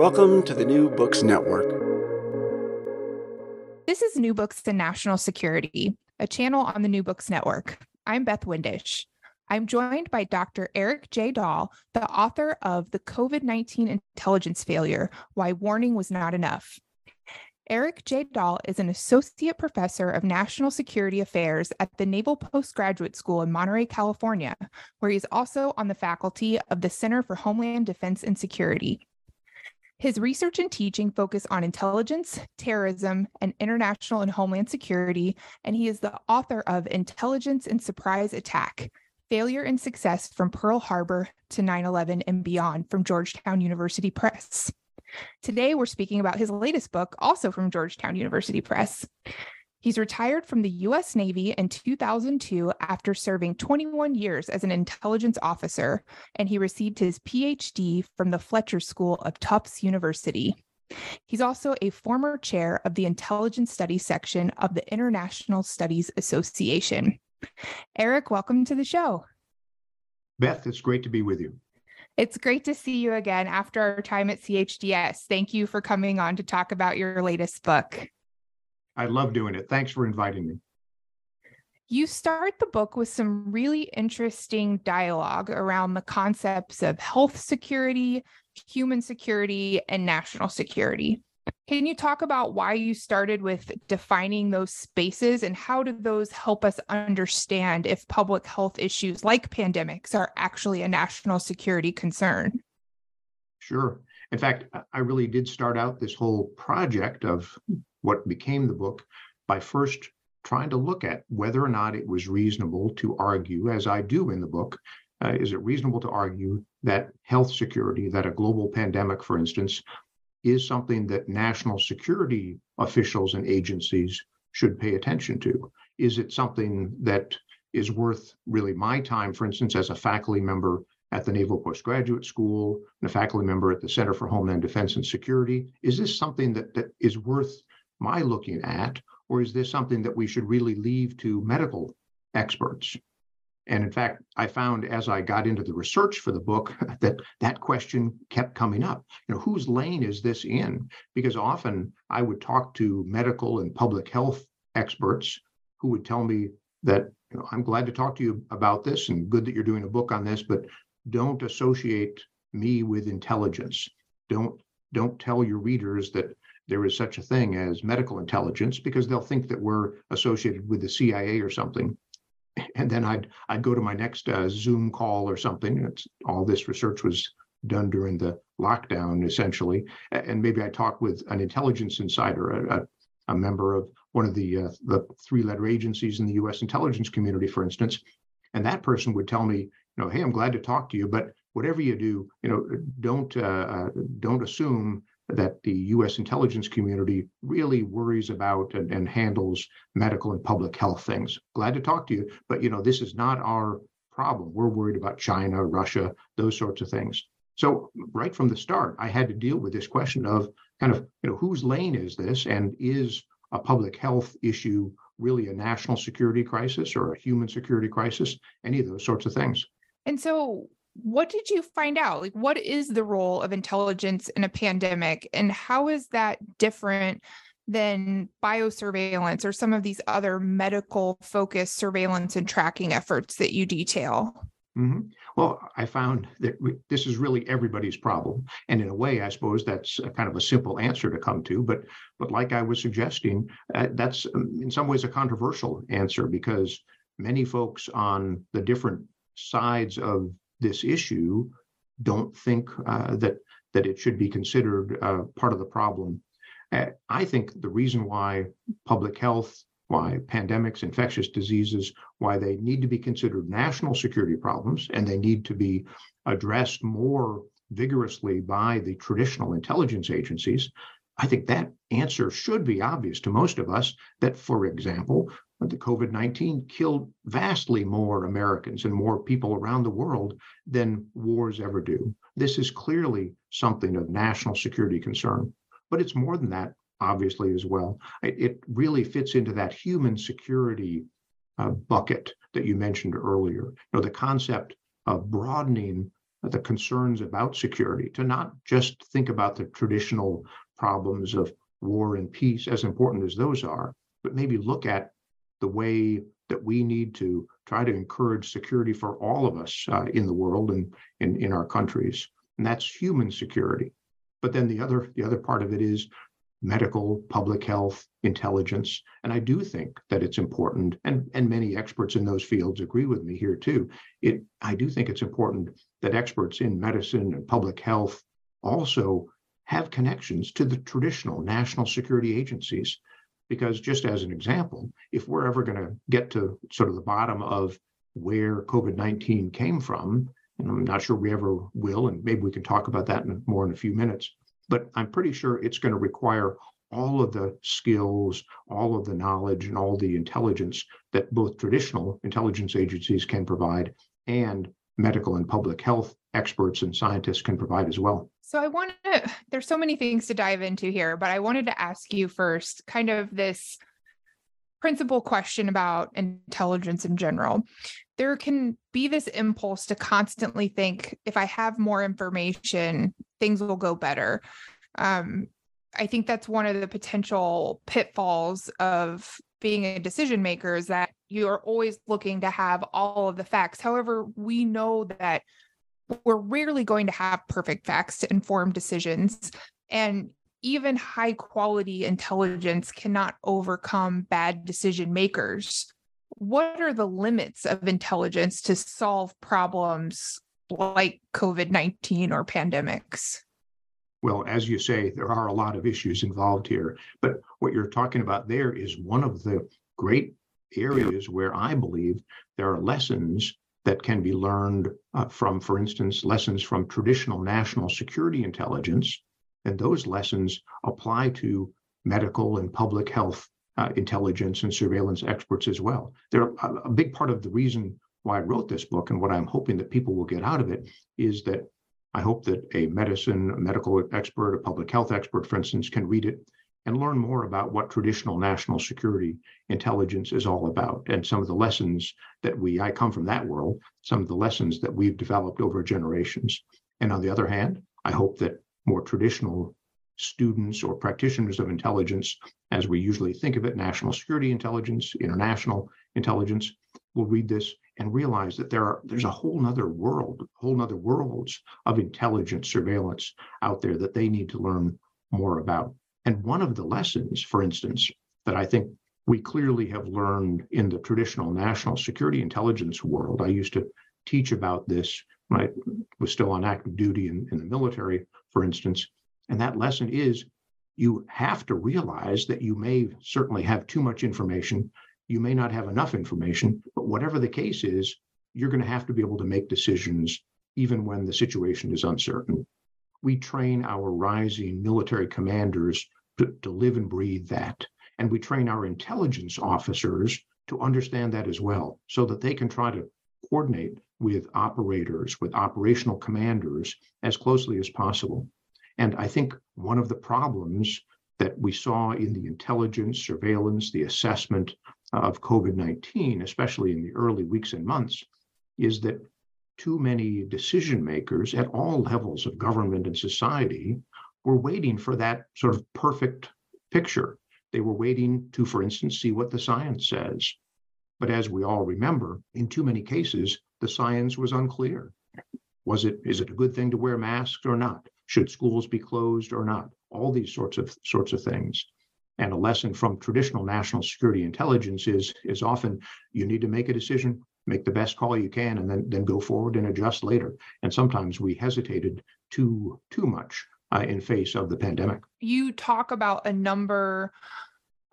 Welcome to the New Books Network. This is New Books and National Security, a channel on the New Books Network. I'm Beth Windisch. I'm joined by Dr. Erik J. Dahl, the author of The COVID 19 Intelligence Failure Why Warning Was Not Enough. Erik J. Dahl is an associate professor of national security affairs at the Naval Postgraduate School in Monterey, California, where he's also on the faculty of the Center for Homeland Defense and Security. His research and teaching focus on intelligence, terrorism, and international and homeland security, and he is the author of Intelligence and Surprise Attack Failure and Success from Pearl Harbor to 9 11 and Beyond from Georgetown University Press. Today, we're speaking about his latest book, also from Georgetown University Press. He's retired from the U.S. Navy in 2002 after serving 21 years as an intelligence officer, and he received his PhD from the Fletcher School of Tufts University. He's also a former chair of the Intelligence Studies section of the International Studies Association. Erik, welcome to the show. Beth, it's great to be with you. It's great to see you again after our time at CHDS. Thank you for coming on to talk about your latest book. I love doing it. Thanks for inviting me. You start the book with some really interesting dialogue around the concepts of health security, human security, and national security. Can you talk about why you started with defining those spaces and how do those help us understand if public health issues like pandemics are actually a national security concern? Sure. In fact, I really did start out this whole project of what became the book by first trying to look at whether or not it was reasonable to argue, as I do in the book, uh, is it reasonable to argue that health security, that a global pandemic, for instance, is something that national security officials and agencies should pay attention to? Is it something that is worth really my time, for instance, as a faculty member at the Naval Postgraduate School and a faculty member at the Center for Homeland Defense and Security? Is this something that, that is worth my looking at, or is this something that we should really leave to medical experts? And in fact, I found as I got into the research for the book that that question kept coming up. You know, whose lane is this in? Because often I would talk to medical and public health experts who would tell me that you know, I'm glad to talk to you about this and good that you're doing a book on this, but don't associate me with intelligence. Don't don't tell your readers that there is such a thing as medical intelligence because they'll think that we're associated with the CIA or something. And then I'd I'd go to my next uh, Zoom call or something. It's, all this research was done during the lockdown, essentially, and maybe I talk with an intelligence insider, a, a member of one of the uh, the three-letter agencies in the U.S. intelligence community, for instance, and that person would tell me, you know, hey, I'm glad to talk to you, but whatever you do, you know, don't uh, uh don't assume that the U.S. intelligence community really worries about and, and, handles medical and public health things. Glad to talk to you, but you know this is not our problem. We're worried about China, Russia, those sorts of things. So right from the start, I had to deal with this question of kind of, you know, whose lane is this and is a public health issue really a national security crisis or a human security crisis, any of those sorts of things. And so what did you find out? Like, what is the role of intelligence in a pandemic, and how is that different than biosurveillance or some of these other medical focused surveillance and tracking efforts that you detail? Mm-hmm. Well, I found that this is really everybody's problem, and in a way, I suppose that's kind of a simple answer to come to. But, but like I was suggesting, uh, that's um, in some ways a controversial answer because many folks on the different sides of this issue don't think uh, that that it should be considered uh, part of the problem. Uh, I think the reason why public health, why pandemics, infectious diseases, why they need to be considered national security problems and they need to be addressed more vigorously by the traditional intelligence agencies. I think that answer should be obvious to most of us that, for example, the COVID 19 killed vastly more Americans and more people around the world than wars ever do. This is clearly something of national security concern, but it's more than that, obviously, as well. It really fits into that human security uh, bucket that you mentioned earlier. You know, the concept of broadening the concerns about security to not just think about the traditional problems of war and peace, as important as those are, but maybe look at the way that we need to try to encourage security for all of us uh, in the world and in, in our countries. And that's human security. But then the other the other part of it is medical, public health, intelligence. And I do think that it's important, and, and many experts in those fields agree with me here too. It I do think it's important that experts in medicine and public health also have connections to the traditional national security agencies because, just as an example, if we're ever going to get to sort of the bottom of where COVID 19 came from, and I'm not sure we ever will, and maybe we can talk about that in, more in a few minutes, but I'm pretty sure it's going to require all of the skills, all of the knowledge, and all the intelligence that both traditional intelligence agencies can provide and medical and public health experts and scientists can provide as well. So I want to, there's so many things to dive into here, but I wanted to ask you first kind of this principal question about intelligence in general. There can be this impulse to constantly think if I have more information, things will go better. Um, I think that's one of the potential pitfalls of being a decision maker is that you're always looking to have all of the facts. However, we know that we're rarely going to have perfect facts to inform decisions. And even high quality intelligence cannot overcome bad decision makers. What are the limits of intelligence to solve problems like COVID 19 or pandemics? Well, as you say, there are a lot of issues involved here. But what you're talking about there is one of the great areas where I believe there are lessons that can be learned uh, from, for instance, lessons from traditional national security intelligence. And those lessons apply to medical and public health uh, intelligence and surveillance experts as well. They're a, a big part of the reason why I wrote this book and what I'm hoping that people will get out of it is that I hope that a medicine, a medical expert, a public health expert, for instance, can read it and learn more about what traditional national security intelligence is all about and some of the lessons that we, I come from that world, some of the lessons that we've developed over generations. And on the other hand, I hope that more traditional students or practitioners of intelligence, as we usually think of it, national security intelligence, international intelligence, will read this and realize that there are there's a whole nother world, whole nother worlds of intelligence surveillance out there that they need to learn more about. And one of the lessons, for instance, that I think we clearly have learned in the traditional national security intelligence world, I used to teach about this when I was still on active duty in, in the military, for instance. And that lesson is you have to realize that you may certainly have too much information. You may not have enough information, but whatever the case is, you're going to have to be able to make decisions even when the situation is uncertain we train our rising military commanders to, to live and breathe that. And we train our intelligence officers to understand that as well, so that they can try to coordinate with operators, with operational commanders as closely as possible. And I think one of the problems that we saw in the intelligence, surveillance, the assessment of COVID 19, especially in the early weeks and months, is that too many decision makers at all levels of government and society were waiting for that sort of perfect picture. They were waiting to, for instance, see what the science says. But as we all remember, in too many cases, the science was unclear. Was it is it a good thing to wear masks or not? Should schools be closed or not? All these sorts of sorts of things. And a lesson from traditional national security intelligence is is often you need to make a decision make the best call you can, and then then go forward and adjust later. And sometimes we hesitated too too much uh, in face of the pandemic. You talk about a number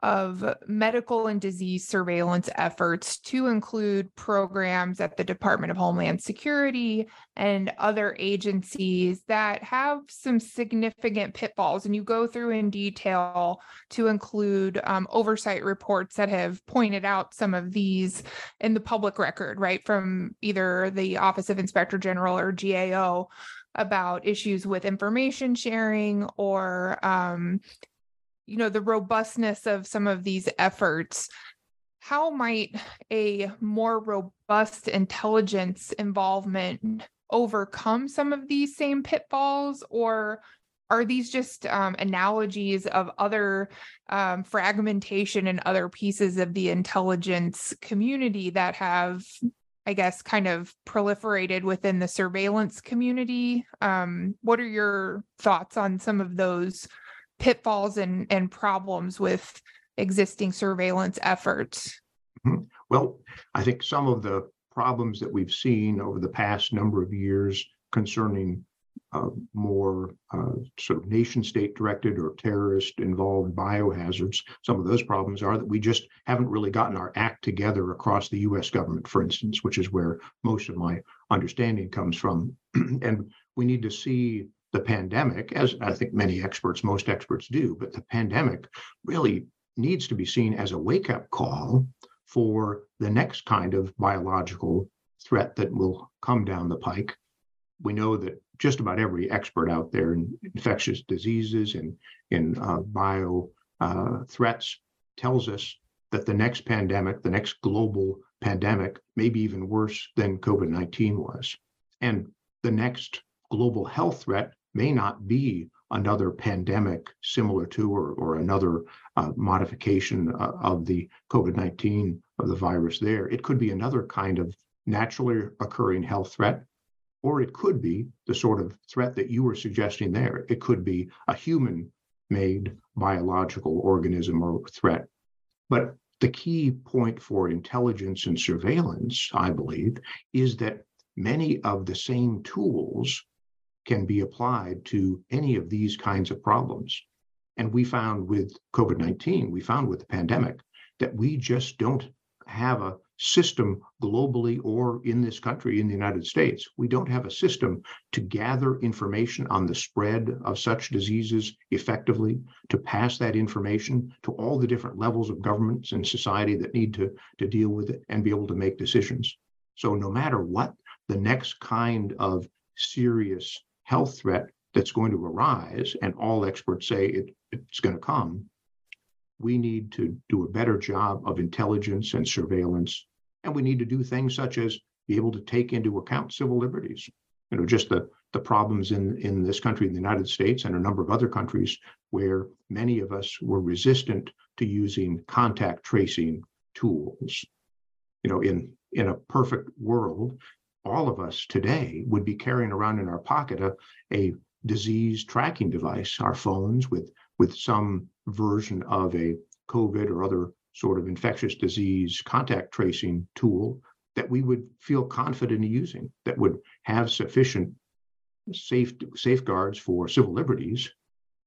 of medical and disease surveillance efforts to include programs at the Department of Homeland Security and other agencies that have some significant pitfalls. And you go through in detail to include um, oversight reports that have pointed out some of these in the public record, right, from either the Office of Inspector General or GAO about issues with information sharing or um, you know the robustness of some of these efforts how might a more robust intelligence involvement overcome some of these same pitfalls? Or are these just um, analogies of other um, fragmentation and other pieces of the intelligence community that have i guess kind of proliferated within the surveillance community? Um, what are your thoughts on some of those pitfalls and, and problems with existing surveillance efforts? Mm-hmm. Well, I think some of the problems that we've seen over the past number of years concerning uh, more uh, sort of nation state directed or terrorist involved biohazards. Some of those problems are that we just haven't really gotten our act together across the US government, for instance, which is where most of my understanding comes from. and we need to see the pandemic, as I think many experts, most experts do, but the pandemic really needs to be seen as a wake up call for the next kind of biological threat that will come down the pike. We know that just about every expert out there in infectious diseases and in uh, bio uh, threats tells us that the next pandemic, the next global pandemic, may be even worse than COVID 19 was. And the next global health threat may not be another pandemic similar to or, or another uh, modification uh, of the COVID 19 of the virus there. It could be another kind of naturally occurring health threat, or it could be the sort of threat that you were suggesting there. It could be a human made biological organism or threat. But the key point for intelligence and surveillance, I believe, is that many of the same tools can be applied to any of these kinds of problems. And we found with COVID 19, we found with the pandemic that we just don't have a system globally or in this country, in the United States. We don't have a system to gather information on the spread of such diseases effectively, to pass that information to all the different levels of governments and society that need to, to deal with it and be able to make decisions. So, no matter what the next kind of serious health threat that's going to arise, and all experts say it, it's going to come, we need to do a better job of intelligence and surveillance. And we need to do things such as be able to take into account civil liberties. You know, just the, the problems in, in this country, in the United States, and a number of other countries where many of us were resistant to using contact tracing tools. You know, in in a perfect world, all of us today would be carrying around in our pocket a, a disease tracking device, our phones with with some version of a COVID or other sort of infectious disease contact tracing tool that we would feel confident in using, that would have sufficient safe safeguards for civil liberties,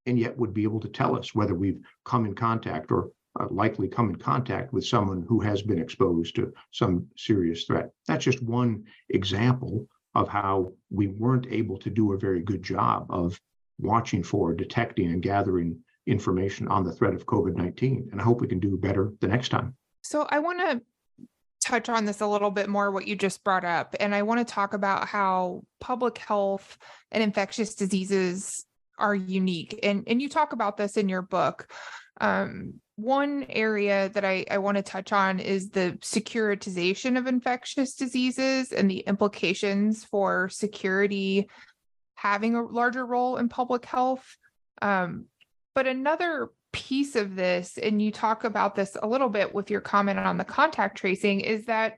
and yet would be able to tell us whether we've come in contact or uh, likely come in contact with someone who has been exposed to some serious threat. That's just one example of how we weren't able to do a very good job of watching for, detecting, and gathering information on the threat of COVID 19. And I hope we can do better the next time. So I want to touch on this a little bit more, what you just brought up. And I want to talk about how public health and infectious diseases are unique. And, and you talk about this in your book. Um, one area that I, I want to touch on is the securitization of infectious diseases and the implications for security having a larger role in public health. Um, but another piece of this, and you talk about this a little bit with your comment on the contact tracing, is that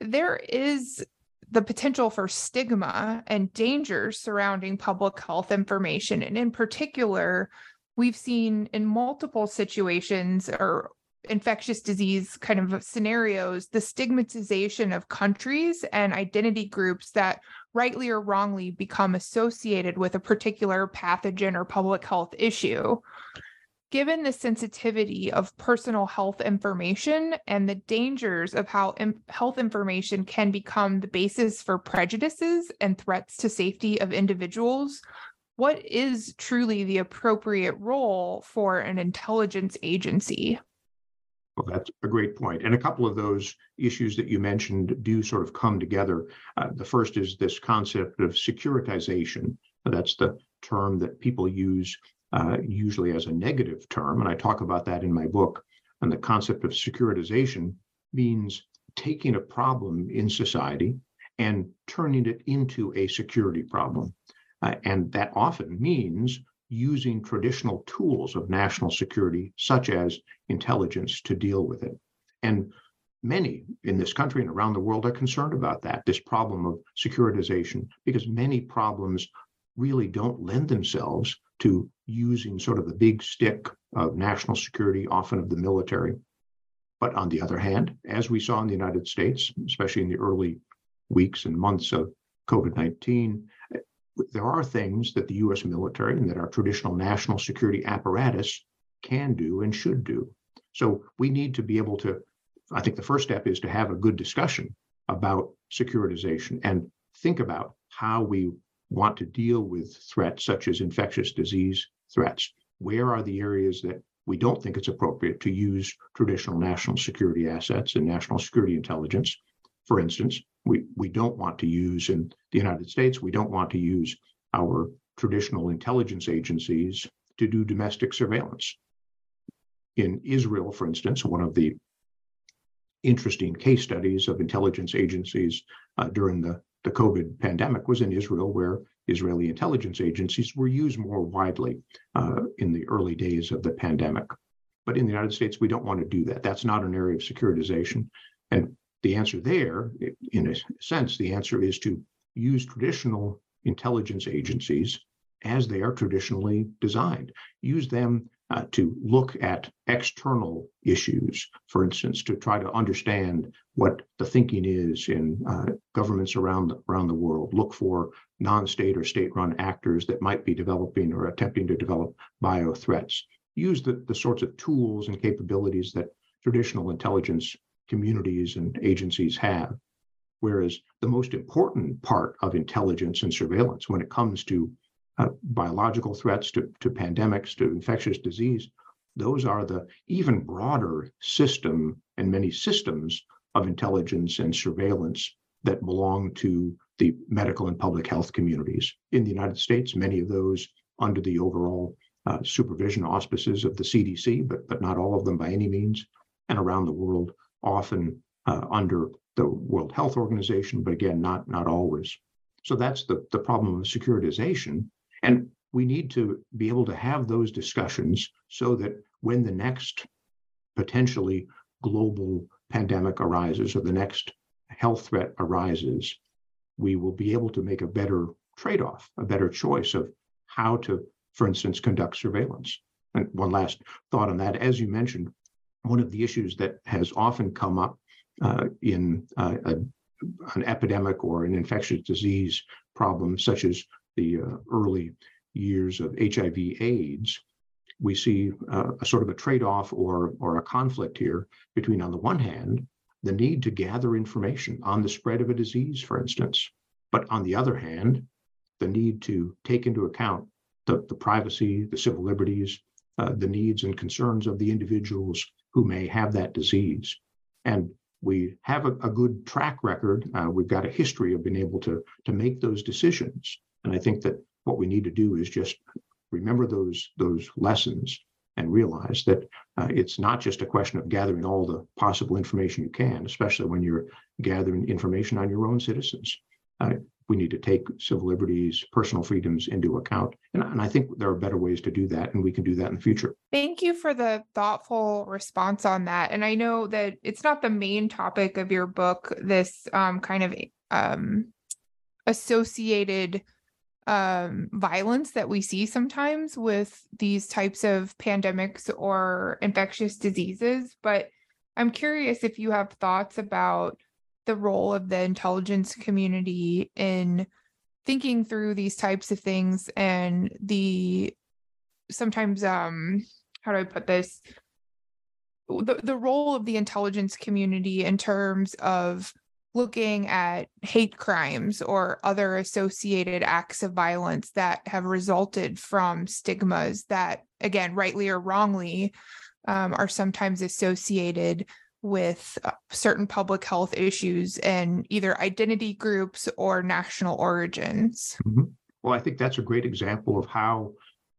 there is the potential for stigma and dangers surrounding public health information. And in particular, we've seen in multiple situations or infectious disease kind of scenarios the stigmatization of countries and identity groups that rightly or wrongly become associated with a particular pathogen or public health issue. Given the sensitivity of personal health information and the dangers of how Im- health information can become the basis for prejudices and threats to safety of individuals, what is truly the appropriate role for an intelligence agency? Well, that's a great point. And a couple of those issues that you mentioned do sort of come together. Uh, the first is this concept of securitization. That's the term that people use uh, usually as a negative term. And I talk about that in my book. And the concept of securitization means taking a problem in society and turning it into a security problem. Uh, and that often means using traditional tools of national security, such as intelligence, to deal with it. And many in this country and around the world are concerned about that, this problem of securitization, because many problems really don't lend themselves to using sort of the big stick of national security, often of the military. But on the other hand, as we saw in the United States, especially in the early weeks and months of COVID 19, there are things that the US military and that our traditional national security apparatus can do and should do. So we need to be able to, I think the first step is to have a good discussion about securitization and think about how we want to deal with threats such as infectious disease threats? Where are the areas that we don't think it's appropriate to use traditional national security assets and national security intelligence? For instance, we, we don't want to use in the United States, we don't want to use our traditional intelligence agencies to do domestic surveillance. In Israel, for instance, one of the interesting case studies of intelligence agencies uh, during the the COVID pandemic was in Israel, where Israeli intelligence agencies were used more widely uh, in the early days of the pandemic. But in the United States, we don't want to do that. That's not an area of securitization. And the answer there, in a sense, the answer is to use traditional intelligence agencies as they are traditionally designed. Use them uh, to look at external issues, for instance, to try to understand what the thinking is in uh, governments around around the world. Look for non-state or state-run actors that might be developing or attempting to develop bio threats. Use the, the sorts of tools and capabilities that traditional intelligence communities and agencies have. Whereas the most important part of intelligence and surveillance when it comes to uh, biological threats to, to pandemics, to infectious disease, those are the even broader system and many systems of intelligence and surveillance that belong to the medical and public health communities. In the United States, many of those under the overall uh, supervision auspices of the CDC, but, but not all of them by any means, and around the world, often uh, under the World Health Organization, but again, not, not always. So that's the, the problem of securitization and we need to be able to have those discussions so that when the next potentially global pandemic arises or the next health threat arises, we will be able to make a better trade off, a better choice of how to, for instance, conduct surveillance. And one last thought on that. As you mentioned, one of the issues that has often come up uh, in uh, a, an epidemic or an infectious disease problem, such as the uh, early years of HIV AIDS, we see uh, a sort of a trade-off or or a conflict here between, on the one hand, the need to gather information on the spread of a disease, for instance, but on the other hand, the need to take into account the, the privacy, the civil liberties, uh, the needs and concerns of the individuals who may have that disease. And we have a, a good track record. Uh, we've got a history of being able to to make those decisions. And I think that what we need to do is just remember those those lessons and realize that uh, it's not just a question of gathering all the possible information you can, especially when you're gathering information on your own citizens. Uh, we need to take civil liberties, personal freedoms into account. And, and, I think there are better ways to do that, and we can do that in the future. Thank you for the thoughtful response on that. And I know that it's not the main topic of your book, this um, kind of um, associated um, violence that we see sometimes with these types of pandemics or infectious diseases. But I'm curious if you have thoughts about the role of the intelligence community in thinking through these types of things and the sometimes um how do I put this? The, the role of the intelligence community in terms of looking at hate crimes or other associated acts of violence that have resulted from stigmas that again rightly or wrongly um, are sometimes associated with uh, certain public health issues and either identity groups or national origins. Mm-hmm. Well, I think that's a great example of how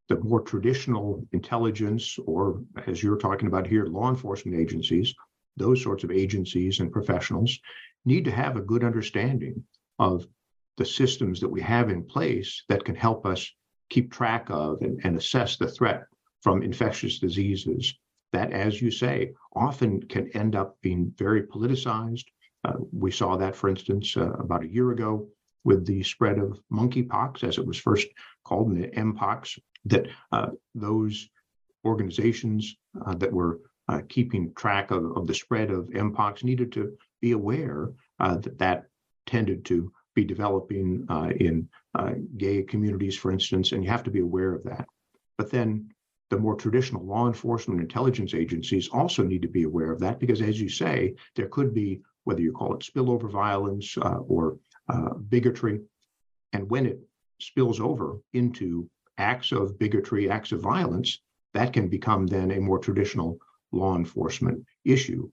the more traditional intelligence, or as you're talking about here, law enforcement agencies, those sorts of agencies and professionals need to have a good understanding of the systems that we have in place that can help us keep track of and, and assess the threat from infectious diseases that, as you say, often can end up being very politicized. Uh, we saw that, for instance, uh, about a year ago with the spread of monkeypox, as it was first called, in the mpox, that uh, those organizations uh, that were uh, keeping track of, of the spread of mpox needed to be aware uh, that that tended to be developing in gay communities, for instance, and you have to be aware of that. But then the more traditional law enforcement intelligence agencies also need to be aware of that because, as you say, there could be, whether you call it spillover violence uh, or uh, bigotry, and when it spills over into acts of bigotry, acts of violence, that can become then a more traditional law enforcement issue.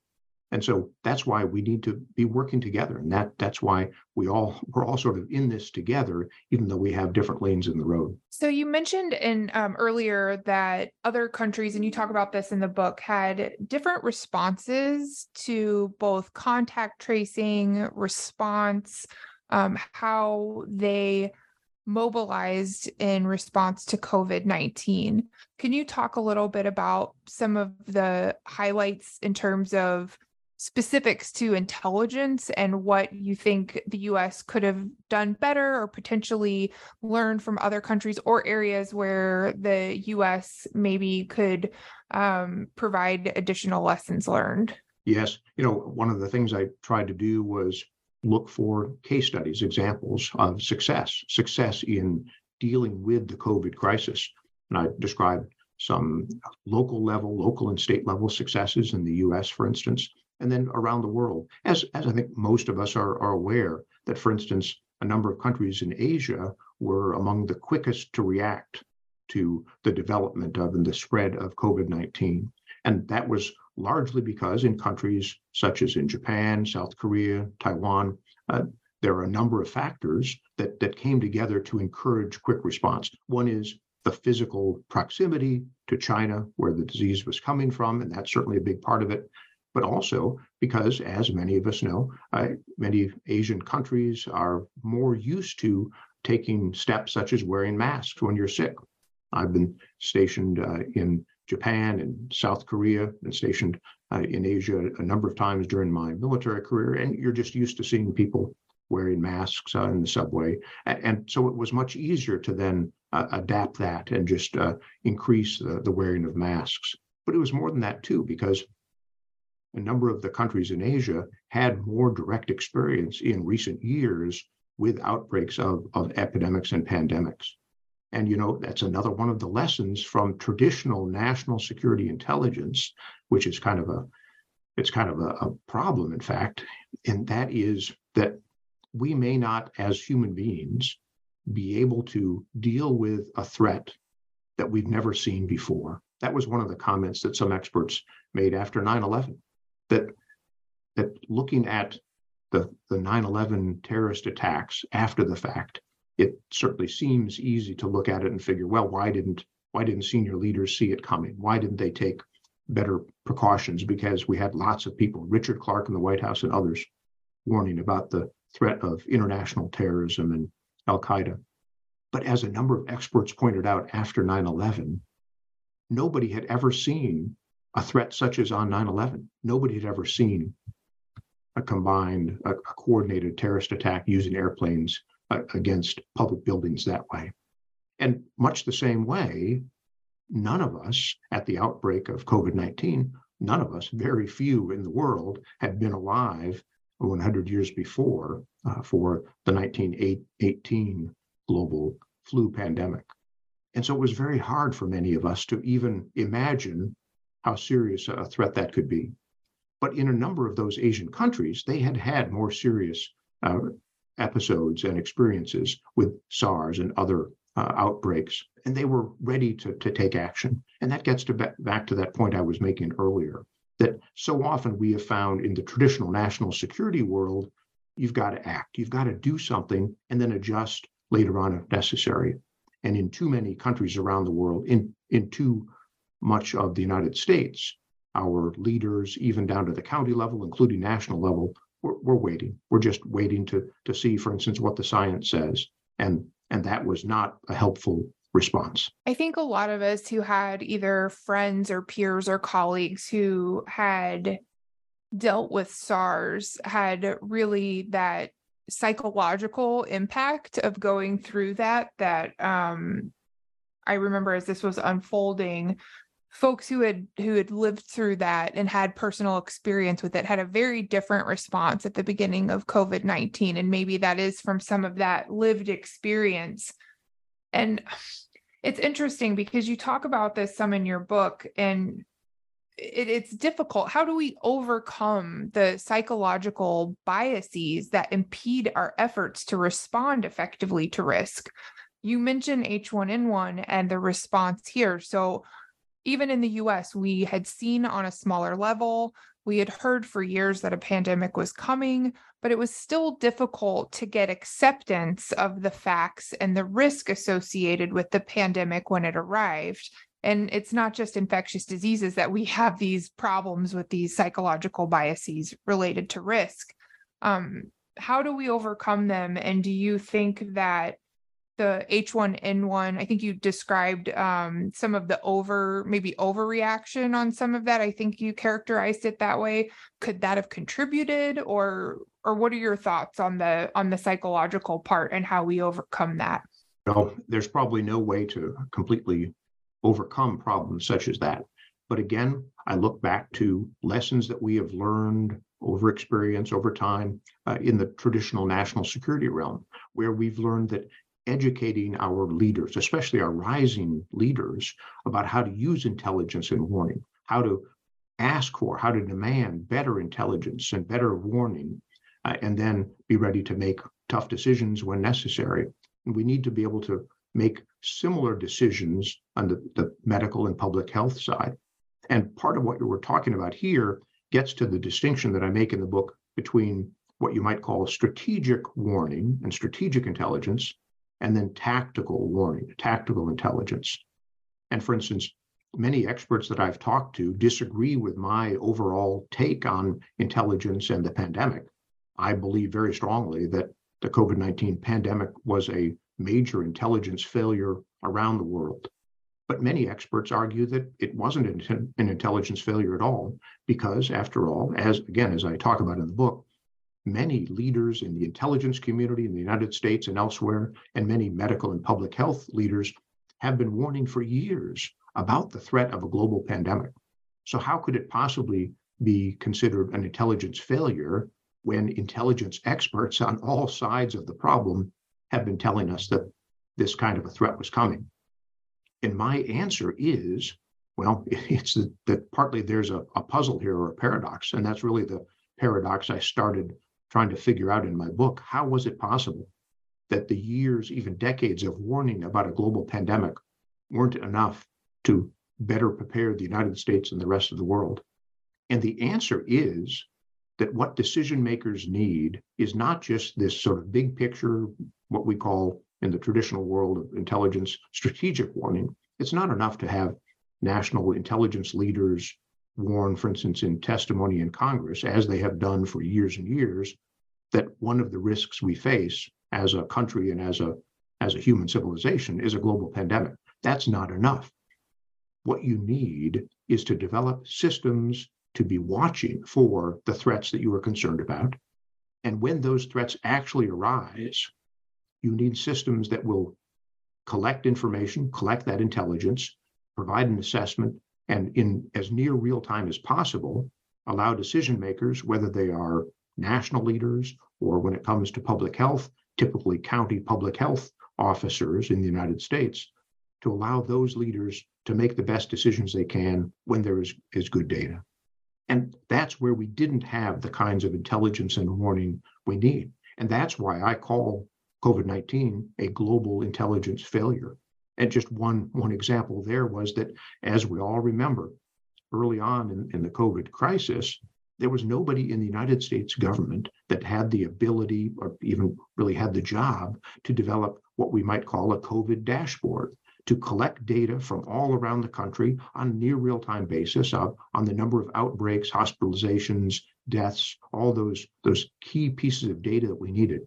And so that's why we need to be working together. And that that's why we all we're all sort of in this together, even though we have different lanes in the road. So you mentioned in um, earlier that other countries, and you talk about this in the book, had different responses to both contact tracing, response, um, how they mobilized in response to COVID 19. Can you talk a little bit about some of the highlights in terms of specifics to intelligence and what you think the US could have done better or potentially learned from other countries or areas where the US maybe could um, provide additional lessons learned? Yes. You know, one of the things I tried to do was look for case studies, examples of success, success in dealing with the COVID crisis. And I described some local level, local and state level successes in the US, for instance, and then around the world. As, as I think most of us are, are aware, that for instance, a number of countries in Asia were among the quickest to react to the development of and the spread of COVID 19. And that was largely because in countries such as in Japan, South Korea, Taiwan, uh, there are a number of factors that, that came together to encourage quick response. One is the physical proximity to China, where the disease was coming from, and that's certainly a big part of it but also because, as many of us know, uh, many Asian countries are more used to taking steps such as wearing masks when you're sick. I've been stationed uh, in Japan and South Korea and stationed uh, in Asia a number of times during my military career, and you're just used to seeing people wearing masks in the subway. And, and, so it was much easier to then uh, adapt that and just uh, increase the, the wearing of masks. But it was more than that, too, because a number of the countries in Asia had more direct experience in recent years with outbreaks of, of epidemics and pandemics. And you know, that's another one of the lessons from traditional national security intelligence, which is kind of a it's kind of a, a problem, in fact, and that is that we may not, as human beings, be able to deal with a threat that we've never seen before. That was one of the comments that some experts made after 9 11 that that looking at the, the 9-11 terrorist attacks after the fact, it certainly seems easy to look at it and figure, well, why didn't why didn't senior leaders see it coming? Why didn't they take better precautions? Because we had lots of people, Richard Clarke in the White House and others, warning about the threat of international terrorism and Al Qaeda. But as a number of experts pointed out after 9 11, nobody had ever seen a threat such as on 9 11. Nobody had ever seen a combined, a, a coordinated terrorist attack using airplanes uh, against public buildings that way. And much the same way, none of us at the outbreak of COVID 19, none of us, very few in the world, had been alive 100 years before uh, for the 1918 global flu pandemic. And so it was very hard for many of us to even imagine how serious a threat that could be. But in a number of those Asian countries, they had had more serious uh, episodes and experiences with SARS and other uh, outbreaks, and they were ready to, to take action. And that gets to back to that point I was making earlier that so often we have found in the traditional national security world, you've got to act, you've got to do something, and then adjust later on if necessary. And in too many countries around the world, in, in too much of the United States, our leaders, even down to the county level, including national level, we're, we're waiting. We're just waiting to, to see, for instance, what the science says. And, and that was not a helpful response. I think a lot of us who had either friends or peers or colleagues who had dealt with SARS had really that psychological impact of going through that that um I remember as this was unfolding folks who had who had lived through that and had personal experience with it had a very different response at the beginning of COVID-19 and maybe that is from some of that lived experience and it's interesting because you talk about this some in your book and it, it's difficult. How do we overcome the psychological biases that impede our efforts to respond effectively to risk? You mentioned H1N1 and the response here. So, even in the US, we had seen on a smaller level, we had heard for years that a pandemic was coming, but it was still difficult to get acceptance of the facts and the risk associated with the pandemic when it arrived. And it's not just infectious diseases that we have these problems with these psychological biases related to risk. Um, how do we overcome them? And do you think that the h1n1 i think you described um, some of the over maybe overreaction on some of that. I think you characterized it that way. Could that have contributed or or what are your thoughts on the on the psychological part and how we overcome that? Well there's probably no way to completely overcome problems such as that. But again, I look back to lessons that we have learned over experience, over time uh, in the traditional national security realm, where we've learned that educating our leaders, especially our rising leaders, about how to use intelligence and warning, how to ask for, how to demand better intelligence and better warning, uh, and then be ready to make tough decisions when necessary. And we need to be able to make similar decisions on the, the medical and public health side. And part of what we're talking about here gets to the distinction that I make in the book between what you might call strategic warning and strategic intelligence, and then tactical warning, tactical intelligence. And for instance, many experts that I've talked to disagree with my overall take on intelligence and the pandemic. I believe very strongly that the COVID 19 pandemic was a major intelligence failure around the world. But many experts argue that it wasn't an intelligence failure at all, because after all, as again, as I talk about in the book, many leaders in the intelligence community in the United States and elsewhere, and many medical and public health leaders have been warning for years about the threat of a global pandemic. So, how could it possibly be considered an intelligence failure when intelligence experts on all sides of the problem have been telling us that this kind of a threat was coming? And my answer is well, it's that partly there's a, a puzzle here or a paradox. And that's really the paradox I started trying to figure out in my book. How was it possible that the years, even decades of warning about a global pandemic weren't enough to better prepare the United States and the rest of the world? And the answer is that what decision makers need is not just this sort of big picture, what we call in the traditional world of intelligence strategic warning. It's not enough to have national intelligence leaders warn, for instance, in testimony in Congress, as they have done for years and years, that one of the risks we face as a country and as a as a human civilization is a global pandemic. That's not enough. What you need is to develop systems to be watching for the threats that you are concerned about. And when those threats actually arise, you need systems that will collect information, collect that intelligence, provide an assessment, and in as near real time as possible, allow decision makers, whether they are national leaders or when it comes to public health, typically county public health officers in the United States, to allow those leaders to make the best decisions they can when there is, is good data. And that's where we didn't have the kinds of intelligence and warning we need. And that's why I call COVID 19 a global intelligence failure. And just one, one example there was that, as we all remember, early on in, in the COVID crisis, there was nobody in the United States government that had the ability or even really had the job to develop what we might call a COVID dashboard to collect data from all around the country on near real time basis of, on the number of outbreaks, hospitalizations, deaths, all those, those key pieces of data that we needed,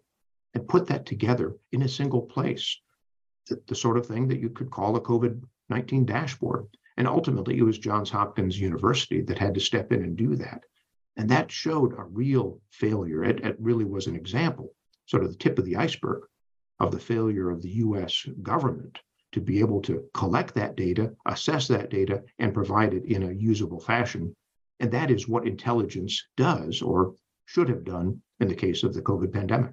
and put that together in a single place. The, the sort of thing that you could call a COVID 19 dashboard. And ultimately, it was Johns Hopkins University that had to step in and do that. And that showed a real failure. It, it really was an example, sort of the tip of the iceberg of the failure of the US government to be able to collect that data, assess that data, and provide it in a usable fashion. And that is what intelligence does or should have done in the case of the COVID pandemic.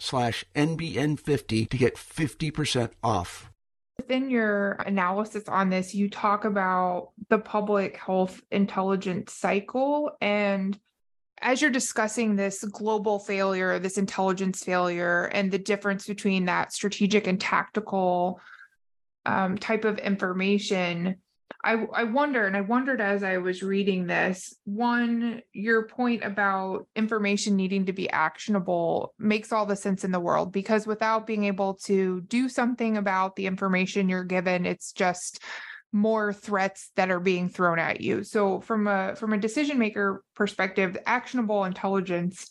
slash NBN50 to get 50% off. Within your analysis on this, you talk about the public health intelligence cycle. And as you're discussing this global failure, this intelligence failure, and the difference between that strategic and tactical um, type of information, I, I wonder, and I wondered as I was reading this, one, your point about information needing to be actionable makes all the sense in the world because without being able to do something about the information you're given, it's just more threats that are being thrown at you. So from a from a decision maker perspective, actionable intelligence,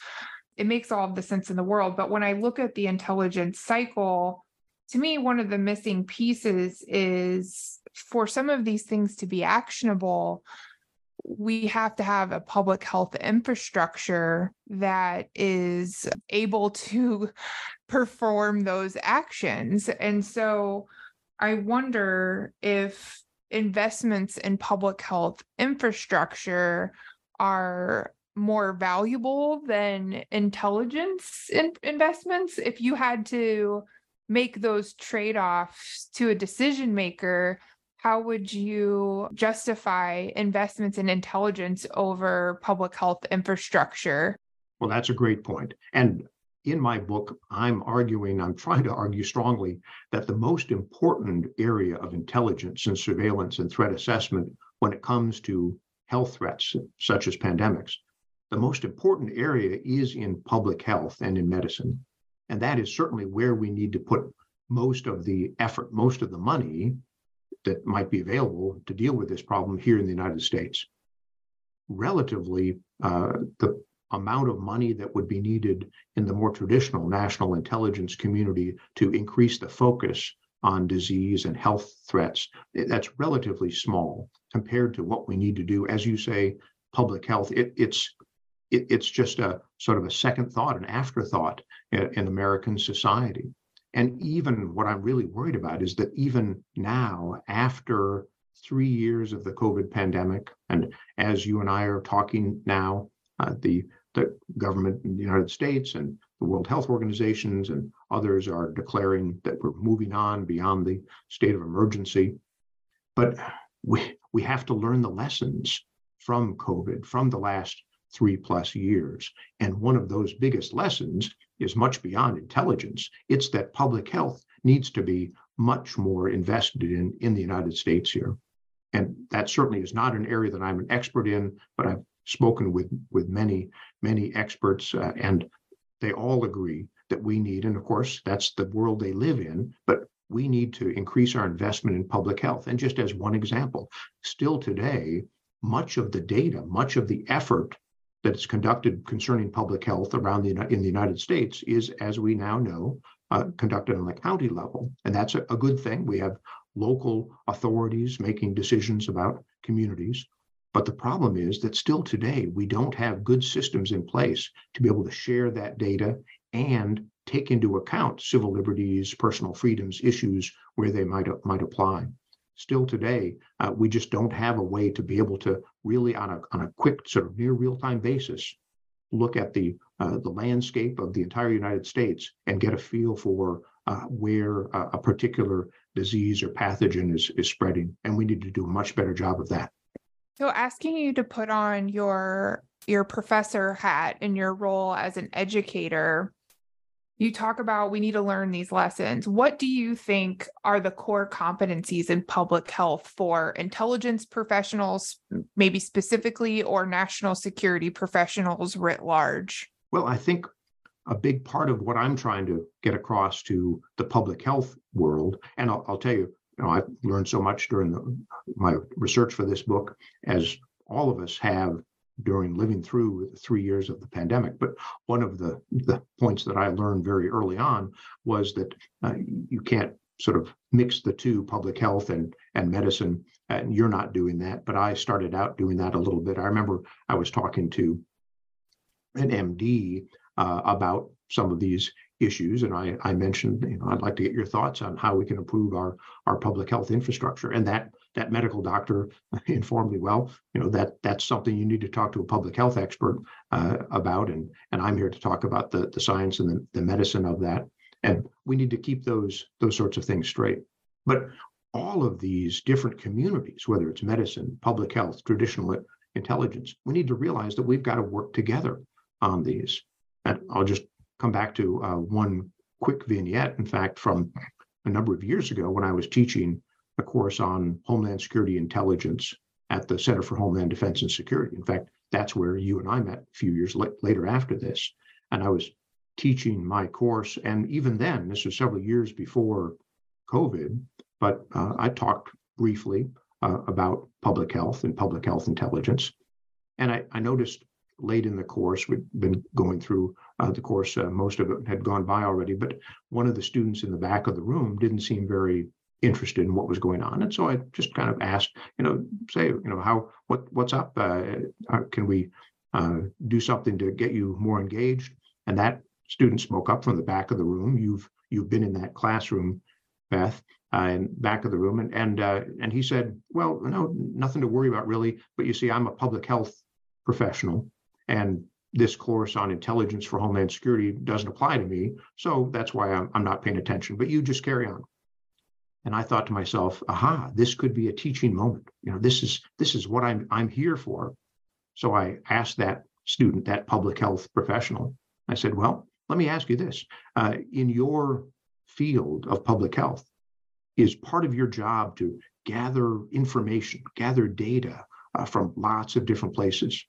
it makes all of the sense in the world. But when I look at the intelligence cycle, to me, one of the missing pieces is for some of these things to be actionable, we have to have a public health infrastructure that is able to perform those actions. And so I wonder if investments in public health infrastructure are more valuable than intelligence in- investments if you had to make those trade-offs to a decision maker how would you justify investments in intelligence over public health infrastructure? Well, that's a great point. And in my book, I'm arguing, I'm trying to argue strongly that the most important area of intelligence and surveillance and threat assessment when it comes to health threats, such as pandemics, the most important area is in public health and in medicine. And that is certainly where we need to put most of the effort, most of the money that might be available to deal with this problem here in the United States. Relatively, uh, the amount of money that would be needed in the more traditional national intelligence community to increase the focus on disease and health threats, that's relatively small compared to what we need to do. As you say, public health, it, it's it, it's just a sort of a second thought, an afterthought in, in American society. And even what I'm really worried about is that even now, after three years of the COVID pandemic, and as you and I are talking now, uh, the the government in the United States and the World Health Organizations and others are declaring that we're moving on beyond the state of emergency. But we we have to learn the lessons from COVID, from the last three plus years. And one of those biggest lessons is much beyond intelligence. It's that public health needs to be much more invested in in the United States here. And that certainly is not an area that I'm an expert in, but I've spoken with with many many experts, uh, and they all agree that we need, and of course that's the world they live in, but we need to increase our investment in public health. And just as one example, still today, much of the data, much of the effort that is conducted concerning public health around the in the United States is, as we now know, uh, conducted on the county level, and that's a, a good thing. We have local authorities making decisions about communities. But the problem is that still today, we don't have good systems in place to be able to share that data and take into account civil liberties, personal freedoms issues where they might, might apply still today, uh, we just don't have a way to be able to really, on a on a quick sort of near real time basis, look at the uh, the landscape of the entire United States and get a feel for uh, where a particular disease or pathogen is is spreading, and we need to do a much better job of that. So, asking you to put on your your professor hat in your role as an educator you talk about we need to learn these lessons. What do you think are the core competencies in public health for intelligence professionals, maybe specifically, or national security professionals writ large? Well, I think a big part of what I'm trying to get across to the public health world, and I'll, I'll tell you, you know, I've learned so much during the, my research for this book, as all of us have during living through three years of the pandemic. But one of the, the points that I learned very early on was that uh, you can't sort of mix the two, public health and, and medicine. And you're not doing that. But I started out doing that a little bit. I remember I was talking to an MD uh, about some of these issues. And I, I mentioned, you know, I'd like to get your thoughts on how we can improve our, our public health infrastructure. And that that medical doctor informed me, well, you know, that that's something you need to talk to a public health expert uh, about. And and I'm here to talk about the, the science and the, the medicine of that. And we need to keep those those sorts of things straight. But all of these different communities, whether it's medicine, public health, traditional intelligence, we need to realize that we've got to work together on these. And I'll just come back to uh, one quick vignette, in fact, from a number of years ago when I was teaching a course on Homeland Security Intelligence at the Center for Homeland Defense and Security. In fact, that's where you and I met a few years later after this. And I was teaching my course. And even then, this was several years before COVID, but uh, I talked briefly uh, about public health and public health intelligence. And I, I noticed late in the course. we'd been going through uh, the course. Uh, most of it had gone by already, but one of the students in the back of the room didn't seem very interested in what was going on, and so I just kind of asked, you know, say, you know, how what what's up? Uh, can we uh, do something to get you more engaged? And that student spoke up from the back of the room. You've you've been in that classroom, Beth. Uh, in back of the room, and and uh, and he said, "Well, no, nothing to worry about really. But you see, I'm a public health professional, and this course on intelligence for Homeland Security doesn't apply to me. So that's why I'm, I'm not paying attention. But you just carry on. And I thought to myself, aha, this could be a teaching moment. You know, this is this is what I'm I'm here for. So I asked that student, that public health professional, I said, well, let me ask you this. Uh, in your field of public health, is part of your job to gather information, gather data uh, from lots of different places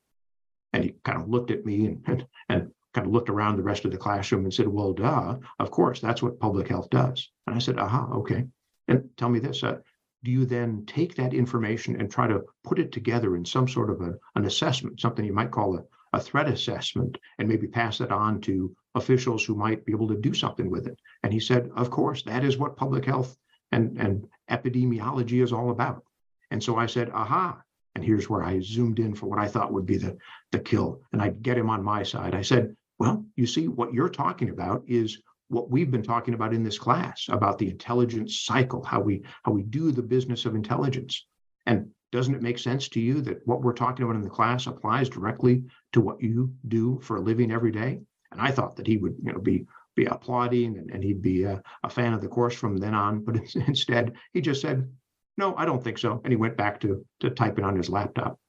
and he kind of looked at me and, and, and kind of looked around the rest of the classroom and said, Well, duh, of course, that's what public health does. And I said, Aha, okay. And tell me this uh, do you then take that information and try to put it together in some sort of a, an assessment, something you might call a, a threat assessment and maybe pass it on to officials who might be able to do something with it. And he said, of course, that is what public health and, and epidemiology is all about. And so I said, aha. And here's where I zoomed in for what I thought would be the, the kill. And I get him on my side. I said, well, you see, what you're talking about is what we've been talking about in this class about the intelligence cycle, how we how we do the business of intelligence. And doesn't it make sense to you that what we're talking about in the class applies directly to what you do for a living every day? And I thought that he would, you know, be be applauding and, and he'd be a, a fan of the course from then on. But instead, he just said, "No, I don't think so," and he went back to to typing on his laptop.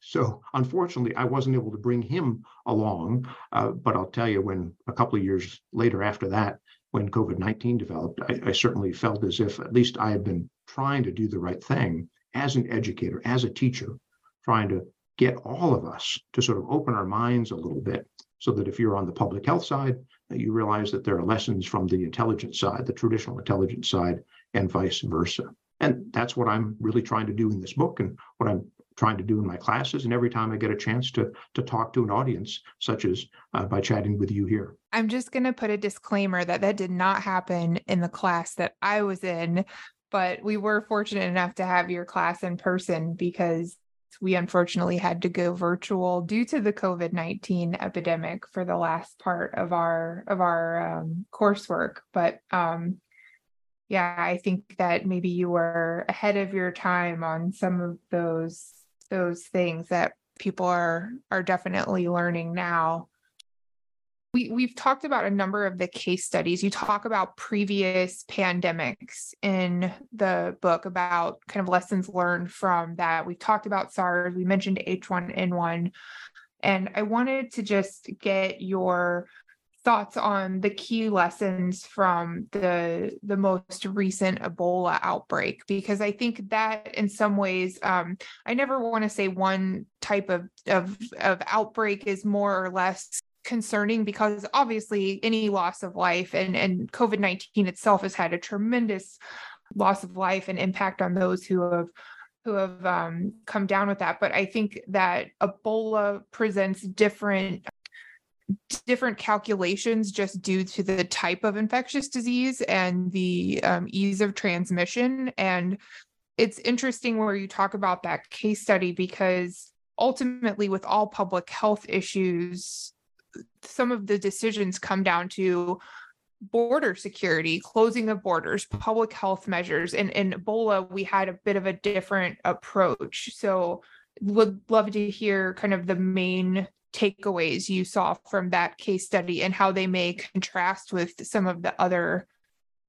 So unfortunately, I wasn't able to bring him along. Uh, but I'll tell you, when a couple of years later after that, when COVID 19 developed, I, I, certainly felt as if at least I had been trying to do the right thing as an educator, as a teacher, trying to get all of us to sort of open our minds a little bit so that if you're on the public health side, you realize that there are lessons from the intelligence side, the traditional intelligence side, and vice versa. And that's what I'm really trying to do in this book and what I'm trying to do in my classes and every time I get a chance to to talk to an audience, such as uh, by chatting with you here. I'm just going to put a disclaimer that that did not happen in the class that I was in, but we were fortunate enough to have your class in person because we unfortunately had to go virtual due to the COVID-19 epidemic for the last part of our of our um, coursework. But um, yeah, I think that maybe you were ahead of your time on some of those those things that people are are definitely learning now. We we've talked about a number of the case studies. You talk about previous pandemics in the book about kind of lessons learned from that. We've talked about SARS. We mentioned H1N1 and I wanted to just get your thoughts on the key lessons from the the most recent Ebola outbreak? Because I think that in some ways um, I never want to say one type of, of of outbreak is more or less concerning because obviously any loss of life and and COVID-19 itself has had a tremendous loss of life and impact on those who have who have um, come down with that. But I think that Ebola presents different different calculations just due to the type of infectious disease and the um, ease of transmission. And it's interesting where you talk about that case study because ultimately, with all public health issues, some of the decisions come down to border security, closing of borders, public health measures. And in Ebola, we had a bit of a different approach. So would love to hear kind of the main takeaways you saw from that case study and how they may contrast with some of the other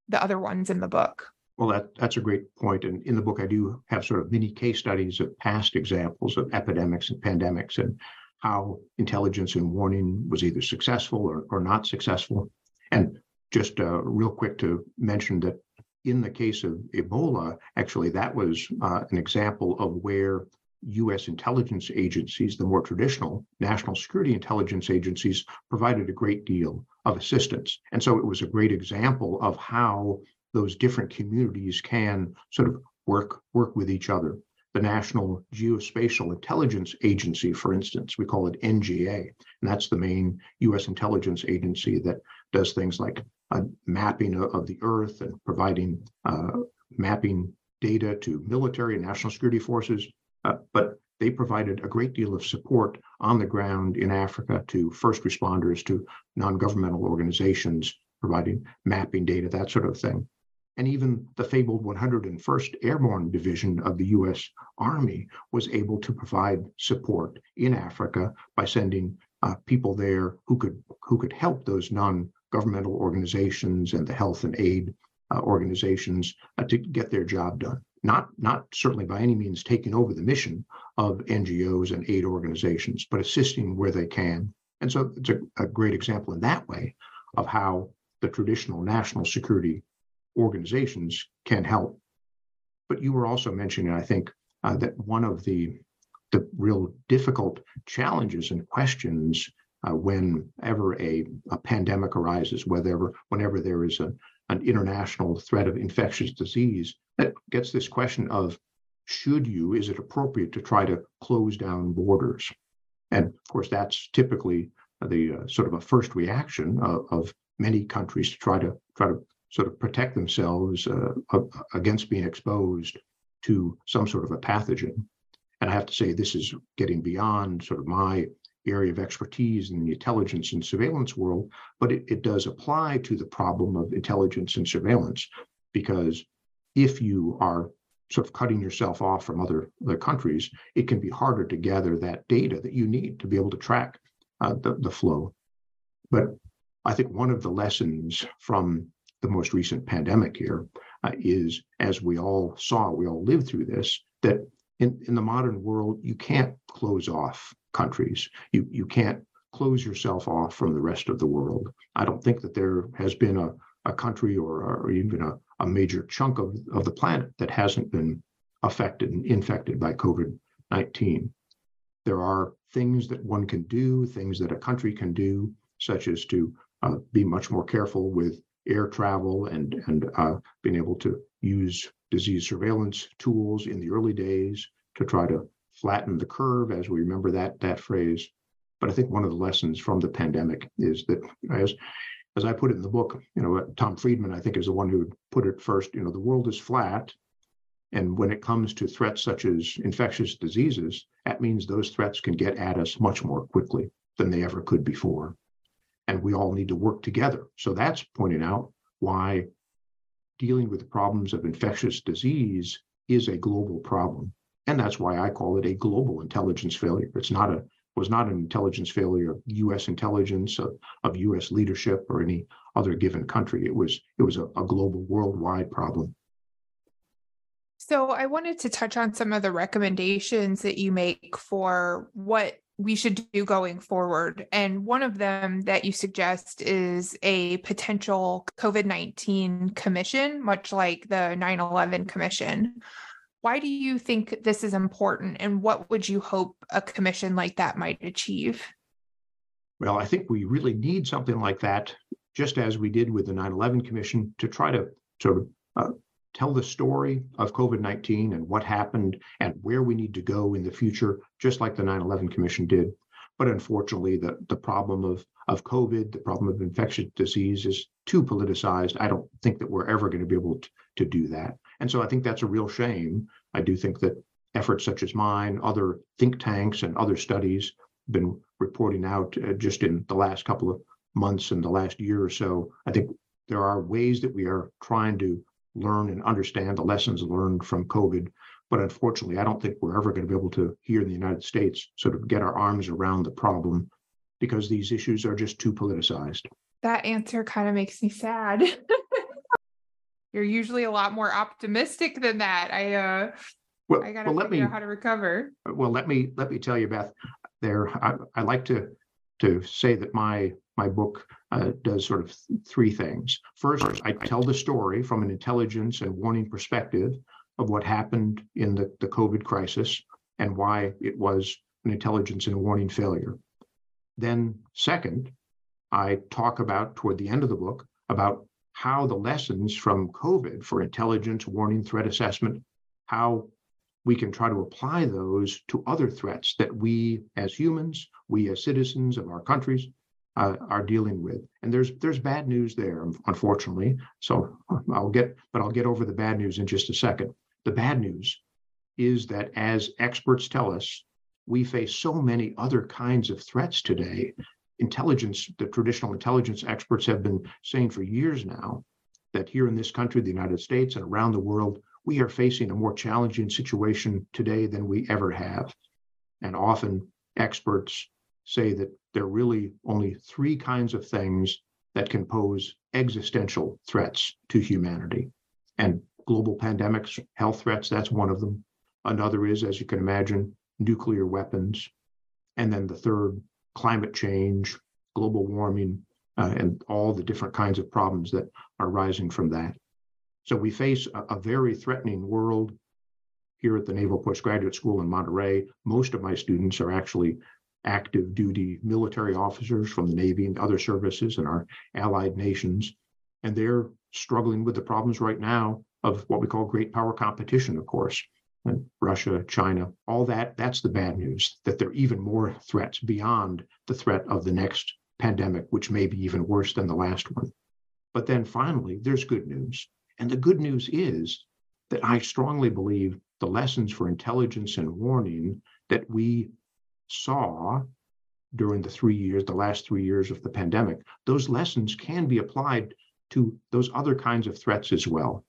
the other ones in the book? Well that that's a great point and in the book i do have sort of many case studies of past examples of epidemics and pandemics and how intelligence and warning was either successful or, or not successful. And just uh, real quick to mention that in the case of ebola actually that was uh, an example of where US intelligence agencies, the more traditional national security intelligence agencies, provided a great deal of assistance. And so it was a great example of how those different communities can sort of work work with each other. The National Geospatial Intelligence Agency, for instance, we call it NGA, and that's the main US intelligence agency that does things like uh, mapping of the Earth and providing uh, mapping data to military and national security forces, uh, but they provided a great deal of support on the ground in Africa to first responders, to non governmental organizations, providing mapping data, that sort of thing. And even the fabled 101st Airborne Division of the US Army was able to provide support in Africa by sending uh, people there who could who could help those non-governmental organizations and the health and aid uh, organizations uh, to get their job done not not certainly by any means taking over the mission of NGOs and aid organizations, but assisting where they can. And so it's a, a great example in that way of how the traditional national security organizations can help. But you were also mentioning, I think, uh, that one of the the real difficult challenges and questions uh, whenever a, a pandemic arises, whenever whenever there is a, an international threat of infectious disease, that gets this question of should you, is it appropriate to try to close down borders? And of course, that's typically the uh, sort of a first reaction of, of, many countries to try to try to sort of protect themselves uh, against being exposed to some sort of a pathogen. And I have to say, this is getting beyond sort of my area of expertise in the intelligence and surveillance world, but it, it does apply to the problem of intelligence and surveillance because if you are sort of cutting yourself off from other, other countries, it can be harder to gather that data that you need to be able to track uh, the, the flow. But I think one of the lessons from the most recent pandemic here uh, is, as we all saw, we all lived through this, that in, in the modern world, you can't close off countries. You, you can't close yourself off from the rest of the world. I don't think that there has been a, a country or, or even a, a major chunk of, of the planet that hasn't been affected and infected by COVID 19. There are things that one can do, things that a country can do, such as to uh, be much more careful with air travel and, and uh, being able to use disease surveillance tools in the early days to try to flatten the curve, as we remember that, that phrase. But I think one of the lessons from the pandemic is that as as I put it in the book, you know, Tom Friedman, I think, is the one who put it first. You know, the world is flat. And when it comes to threats such as infectious diseases, that means those threats can get at us much more quickly than they ever could before. And we all need to work together. So that's pointing out why dealing with problems of infectious disease is a global problem. And that's why I call it a global intelligence failure. It's not a was not an intelligence failure of U.S. intelligence, of, of U.S. leadership, or any other given country. It was it was a, a global, worldwide problem. So I wanted to touch on some of the recommendations that you make for what we should do going forward. And one of them that you suggest is a potential COVID 19 commission, much like the 9 11 commission. Why do you think this is important and what would you hope a commission like that might achieve? Well, I think we really need something like that, just as we did with the 9 11 Commission, to try to sort of uh, tell the story of COVID 19 and what happened and where we need to go in the future, just like the 9 11 Commission did. But unfortunately, the, the problem of, of COVID, the problem of infectious disease is too politicized. I don't think that we're ever going to be able to, to do that. And so I think that's a real shame. I do think that efforts such as mine, other think tanks, and other studies been reporting out uh, just in the last couple of months and the last year or so. I think there are ways that we are trying to learn and understand the lessons learned from COVID. But unfortunately, I don't think we're ever going to be able to, here in the United States, sort of get our arms around the problem because these issues are just too politicized. That answer kind of makes me sad. you're usually a lot more optimistic than that. I uh well, I gotta well, let figure me, out how to recover. Well, let me let me tell you, Beth. There, I, I like to to say that my my book uh, does sort of th- three things. First, I tell the story from an intelligence and warning perspective of what happened in the, the COVID crisis and why it was an intelligence and warning failure. Then, second, I talk about toward the end of the book about how the lessons from COVID for intelligence, warning, threat assessment, how we can try to apply those to other threats that we as humans, we as citizens of our countries, uh, are dealing with. And there's there's bad news there, unfortunately. So I'll get, but I'll get over the bad news in just a second. The bad news is that as experts tell us, we face so many other kinds of threats today intelligence, the traditional intelligence experts have been saying for years now that here in this country, the United States, and around the world, we are facing a more challenging situation today than we ever have. And often experts say that there are really only three kinds of things that can pose existential threats to humanity. And global pandemics, health threats, that's one of them. Another is, as you can imagine, nuclear weapons. And then the third climate change, global warming, uh, and all the different kinds of problems that are rising from that. So we face a, a very threatening world here at the Naval Postgraduate School in Monterey. Most of my students are actually active duty military officers from the Navy and other services in our allied nations. And they're struggling with the problems right now of what we call great power competition, of course. And Russia, China, all that, that's the bad news, that there are even more threats beyond the threat of the next pandemic, which may be even worse than the last one. But then finally, there's good news. And the good news is that I strongly believe the lessons for intelligence and warning that we saw during the three years, the last three years of the pandemic, those lessons can be applied to those other kinds of threats as well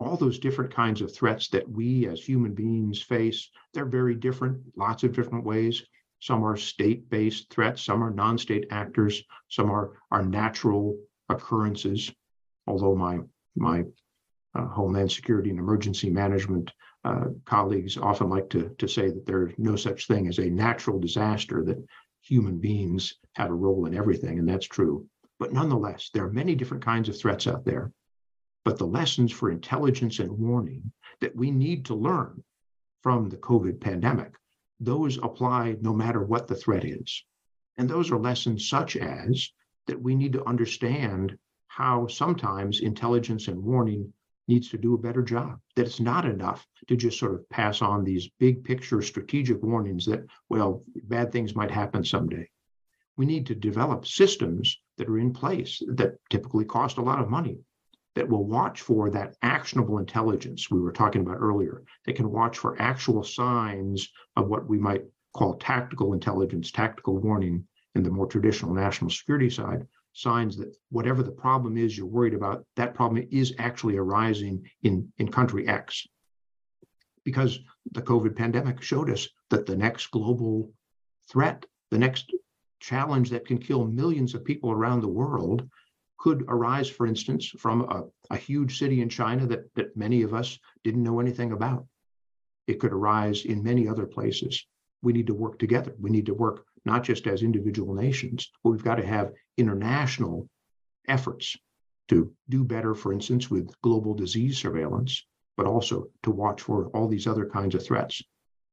all those different kinds of threats that we as human beings face, they're very different, lots of different ways. Some are state-based threats, some are non-state actors, some are, are natural occurrences. Although my my uh, Homeland Security and Emergency Management uh, colleagues often like to, to say that there's no such thing as a natural disaster, that human beings have a role in everything, and that's true. But nonetheless, there are many different kinds of threats out there but the lessons for intelligence and warning that we need to learn from the COVID pandemic, those apply no matter what the threat is. And those are lessons such as that we need to understand how sometimes intelligence and warning needs to do a better job, that it's not enough to just sort of pass on these big picture strategic warnings that, well, bad things might happen someday. We need to develop systems that are in place that typically cost a lot of money that will watch for that actionable intelligence we were talking about earlier. that can watch for actual signs of what we might call tactical intelligence, tactical warning in the more traditional national security side, signs that whatever the problem is you're worried about, that problem is actually arising in, in country X. Because the COVID pandemic showed us that the next global threat, the next challenge that can kill millions of people around the world could arise, for instance, from a, a huge city in China that, that many of us didn't know anything about. It could arise in many other places. We need to work together. We need to work not just as individual nations, but we've got to have international efforts to do better, for instance, with global disease surveillance, but also to watch for all these other kinds of threats.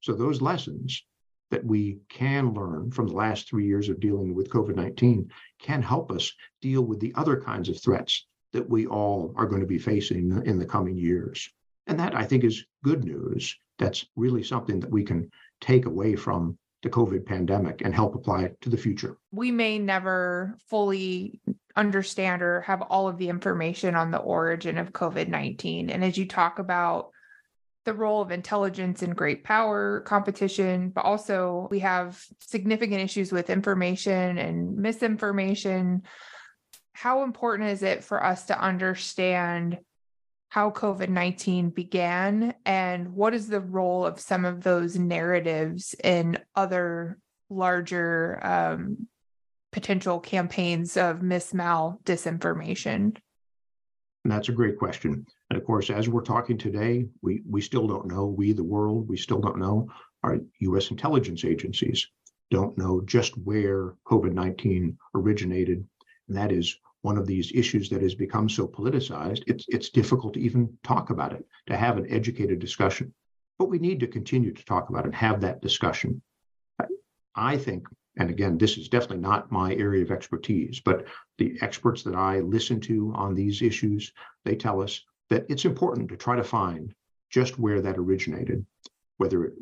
So, those lessons that we can learn from the last three years of dealing with COVID 19 can help us deal with the other kinds of threats that we all are going to be facing in the coming years. And that I think is good news. That's really something that we can take away from the COVID pandemic and help apply to the future. We may never fully understand or have all of the information on the origin of COVID 19. And as you talk about the role of intelligence in great power competition, but also we have significant issues with information and misinformation. How important is it for us to understand how COVID 19 began and what is the role of some of those narratives in other larger um, potential campaigns of mismal disinformation? And that's a great question. And of course, as we're talking today, we, we still don't know, we, the world, we still don't know. Our US intelligence agencies don't know just where COVID 19 originated. And that is one of these issues that has become so politicized, it's, it's difficult to even talk about it, to have an educated discussion. But we need to continue to talk about it, and have that discussion. I think and again, this is definitely not my area of expertise, but the experts that I listen to on these issues, they tell us that it's important to try to find just where that originated, whether it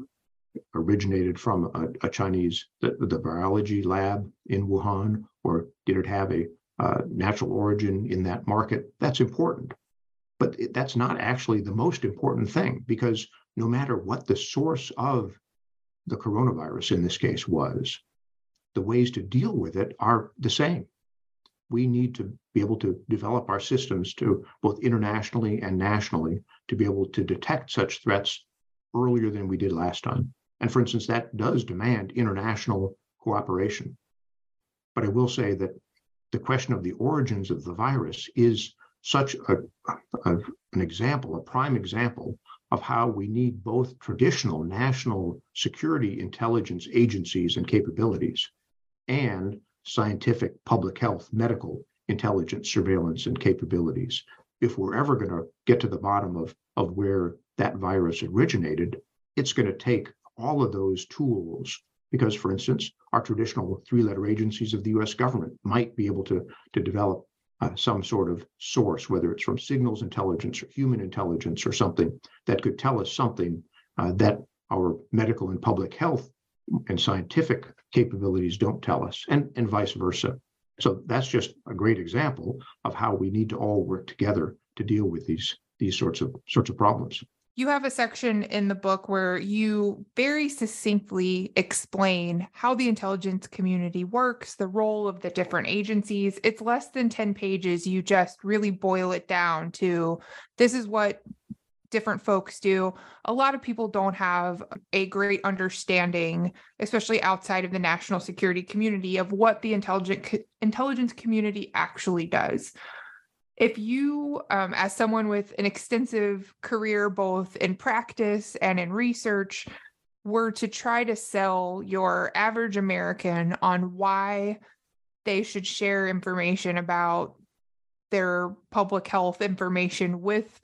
originated from a, a Chinese, the, the, virology lab in Wuhan, or did it have a uh, natural origin in that market? That's important. But that's not actually the most important thing because no matter what the source of the coronavirus in this case was, the ways to deal with it are the same. We need to be able to develop our systems to both internationally and nationally to be able to detect such threats earlier than we did last time. And for instance, that does demand international cooperation. But I will say that the question of the origins of the virus is such a, a, an example, a prime example of how we need both traditional national security intelligence agencies and capabilities and scientific public health medical intelligence surveillance and capabilities. If we're ever going to get to the bottom of, of where that virus originated it's going to take all of those tools because for instance our traditional three letter agencies of the us government might be able to, to develop uh, some sort of source whether it's from signals intelligence or human intelligence or something that could tell us something uh, that our medical and public health and scientific capabilities don't tell us, and, and vice versa. So that's just a great example of how we need to all work together to deal with these these sorts of sorts of problems. You have a section in the book where you very succinctly explain how the intelligence community works, the role of the different agencies. It's less than 10 pages. You just really boil it down to this is what different folks do. A lot of people don't have a great understanding, especially outside of the national security community, of what the intelligent intelligence community actually does if you um, as someone with an extensive career both in practice and in research were to try to sell your average american on why they should share information about their public health information with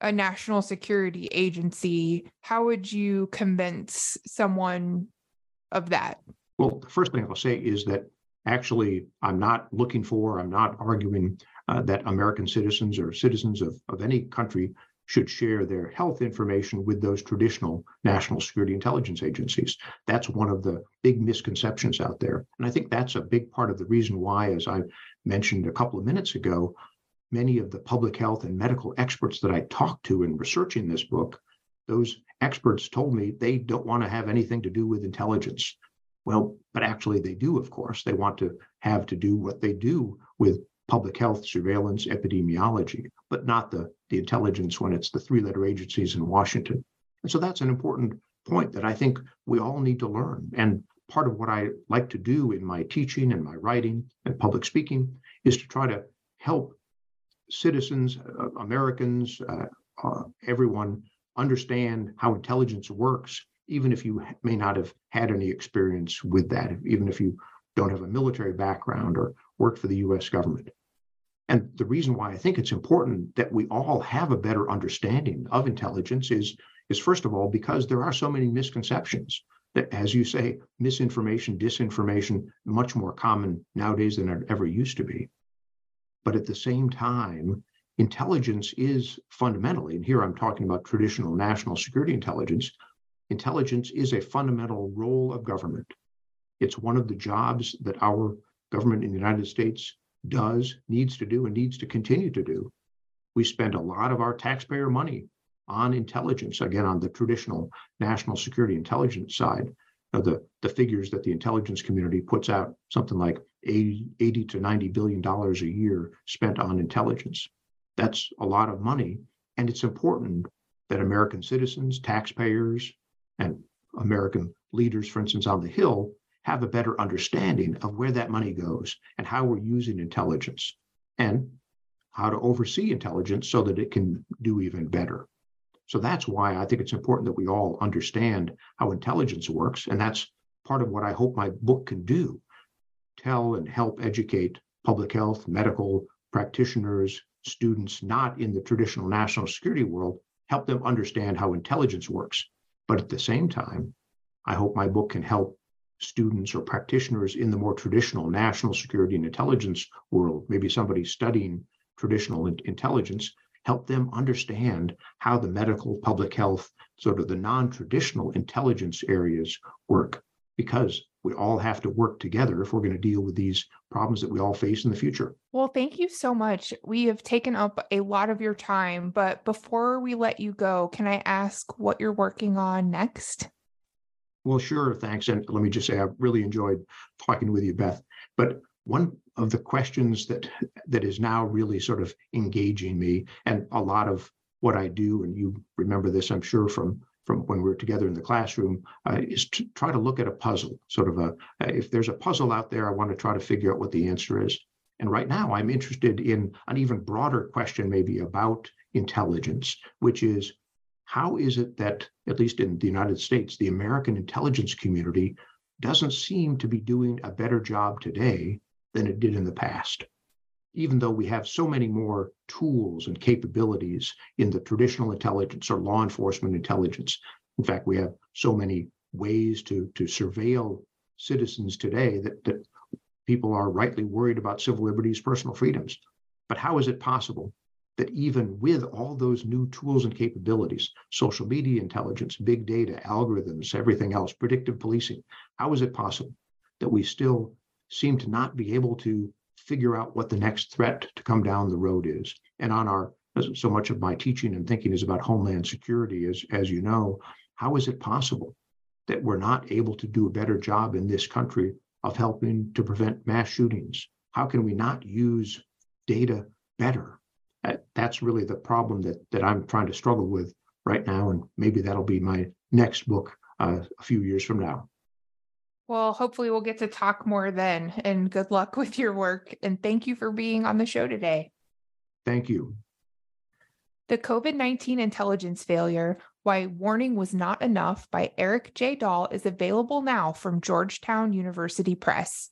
a national security agency how would you convince someone of that? Well the first thing i'll say is that actually i'm not looking for i'm not arguing uh, that American citizens or citizens of, of any country should share their health information with those traditional national security intelligence agencies. That's one of the big misconceptions out there. And I think that's a big part of the reason why, as I mentioned a couple of minutes ago, many of the public health and medical experts that I talked to in researching this book, those experts told me they don't want to have anything to do with intelligence. Well, but actually they do, of course. They want to have to do what they do with public health, surveillance, epidemiology, but not the, the intelligence when it's the three letter agencies in Washington. And so that's an important point that I think we all need to learn. And part of what I like to do in my teaching and my writing and public speaking is to try to help citizens, uh, Americans, uh, uh, everyone understand how intelligence works, even if you may not have had any experience with that, even if you don't have a military background or worked for the US government. And the reason why I think it's important that we all have a better understanding of intelligence is, is first of all, because there are so many misconceptions that, as you say, misinformation, disinformation, much more common nowadays than it ever used to be. But at the same time, intelligence is fundamentally, and here I'm talking about traditional national security intelligence, intelligence is a fundamental role of government. It's one of the jobs that our government in the United States does, needs to do, and needs to continue to do. We spend a lot of our taxpayer money on intelligence, again, on the traditional national security intelligence side. the, the figures that the intelligence community puts out, something like 80, 80 to 90 billion dollars a year spent on intelligence. That's a lot of money. And it's important that American citizens, taxpayers, and American leaders, for instance, on the Hill, have a better understanding of where that money goes and how we're using intelligence and how to oversee intelligence so that it can do even better. So that's why I think it's important that we all understand how intelligence works. And that's part of what I hope my book can do tell and help educate public health, medical practitioners, students not in the traditional national security world, help them understand how intelligence works. But at the same time, I hope my book can help students or practitioners in the more traditional national security and intelligence world, maybe somebody studying traditional intelligence, help them understand how the medical, public health, sort of the non traditional intelligence areas work, because we all have to work together if we're going to deal with these problems that we all face in the future. Well, thank you so much. We have taken up a lot of your time, but before we let you go, can I ask what you're working on next? Well, sure, thanks. And let me just say, I really enjoyed talking with you, Beth. But one of the questions that that is now really sort of engaging me, and a lot of what I do, and you remember this, I'm sure, from from when we were together in the classroom, uh, is to try to look at a puzzle. Sort of a, if there's a puzzle out there, I want to try to figure out what the answer is. And right now, I'm interested in an even broader question, maybe about intelligence, which is how is it that, at least in the United States, the American intelligence community doesn't seem to be doing a better job today than it did in the past? Even though we have so many more tools and capabilities in the traditional intelligence or law enforcement intelligence. In fact, we have so many ways to, to surveil citizens today that, that people are rightly worried about civil liberties, personal freedoms. But how is it possible that even with all those new tools and capabilities, social media intelligence, big data, algorithms, everything else, predictive policing, how is it possible that we still seem to not be able to figure out what the next threat to come down the road is? And on our so much of my teaching and thinking is about homeland security, as, as you know, how is it possible that we're not able to do a better job in this country of helping to prevent mass shootings? How can we not use data better? That's really the problem that, that I'm trying to struggle with right now. And maybe that'll be my next book uh, a few years from now. Well, hopefully, we'll get to talk more then. And good luck with your work. And thank you for being on the show today. Thank you. The COVID 19 Intelligence Failure Why Warning Was Not Enough by Erik J. Dahl is available now from Georgetown University Press.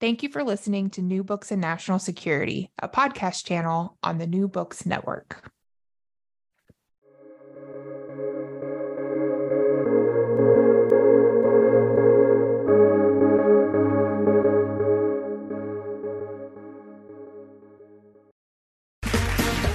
Thank you for listening to New Books in National Security, a podcast channel on the New Books Network.